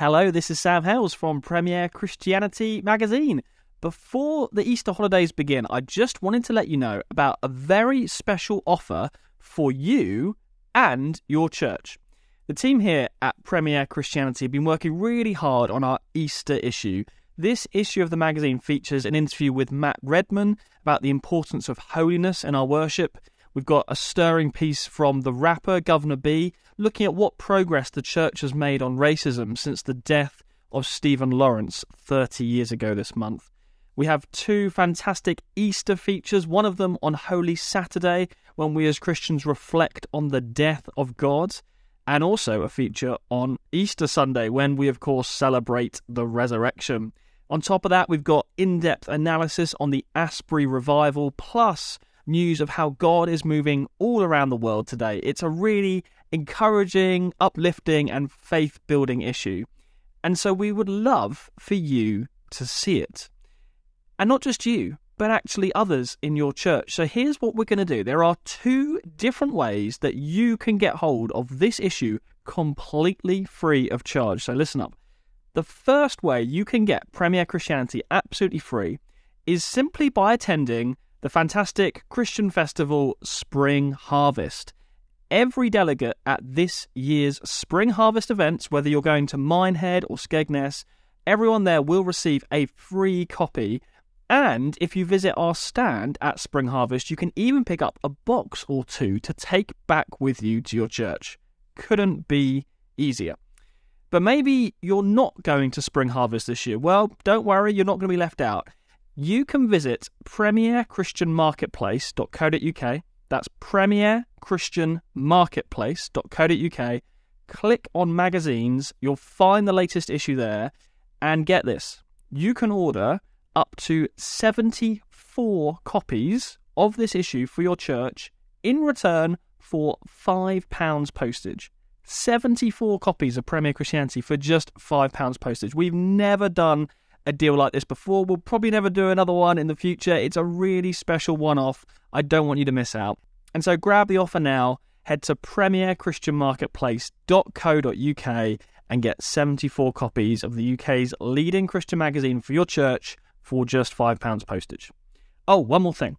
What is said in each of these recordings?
Hello, this is Sam Hailes from Premier Christianity Magazine. Before the Easter holidays begin, I just wanted to let you know about a very special offer for you and your church. The team here at Premier Christianity have been working really hard on our Easter issue. This issue of the magazine features an interview with Matt Redman about the importance of holiness in our worship. We've got a stirring piece from the rapper Guvna B looking at what progress the church has made on racism since the death of Stephen Lawrence 30 years ago this month. We have two fantastic Easter features, one of them on Holy Saturday, when we as Christians reflect on the death of God, and also a feature on Easter Sunday, when we, of course, celebrate the resurrection. On top of that, we've got in depth analysis on the Asbury revival, plus news of how God is moving all around the world today. It's a really encouraging, uplifting, and faith building issue. And so we would love for you to see it. And not just you, but actually others in your church. So here's what we're going to do there are two different ways that you can get hold of this issue completely free of charge. So listen up. The first way you can get Premier Christianity absolutely free is simply by attending the fantastic Christian festival Spring Harvest. Every delegate at this year's Spring Harvest events, whether you're going to Minehead or Skegness, everyone there will receive a free copy. And if you visit our stand at Spring Harvest, you can even pick up a box or two to take back with you to your church. Couldn't be easier. But maybe you're not going to Spring Harvest this year. Well, don't worry, you're not going to be left out you can visit premierchristianmarketplace.co.uk. That's premierchristianmarketplace.co.uk. Click on magazines, you'll find the latest issue there, and get this you can order up to 74 copies of this issue for your church in return for £5 postage. 74 copies of Premier Christianity for just £5 postage. We've never done a deal like this before. We'll probably never do another one in the future. It's a really special one off. I don't want you to miss out. And so grab the offer now. Head to premierchristianmarketplace.co.uk and get 74 copies of the UK's leading Christian magazine for your church for just £5 postage. Oh, one more thing.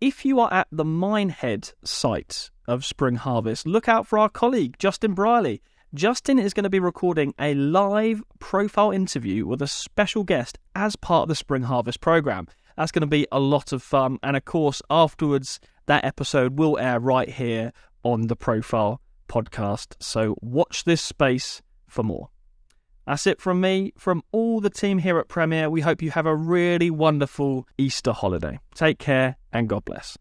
If you are at the Minehead site of Spring Harvest, look out for our colleague, Justin Brierley. Justin is going to be recording a live profile interview with a special guest as part of the Spring Harvest program. That's going to be a lot of fun. And of course, afterwards, that episode will air right here on the Profile podcast. So watch this space for more. That's it from me, from all the team here at Premier. We hope you have a really wonderful Easter holiday. Take care and God bless.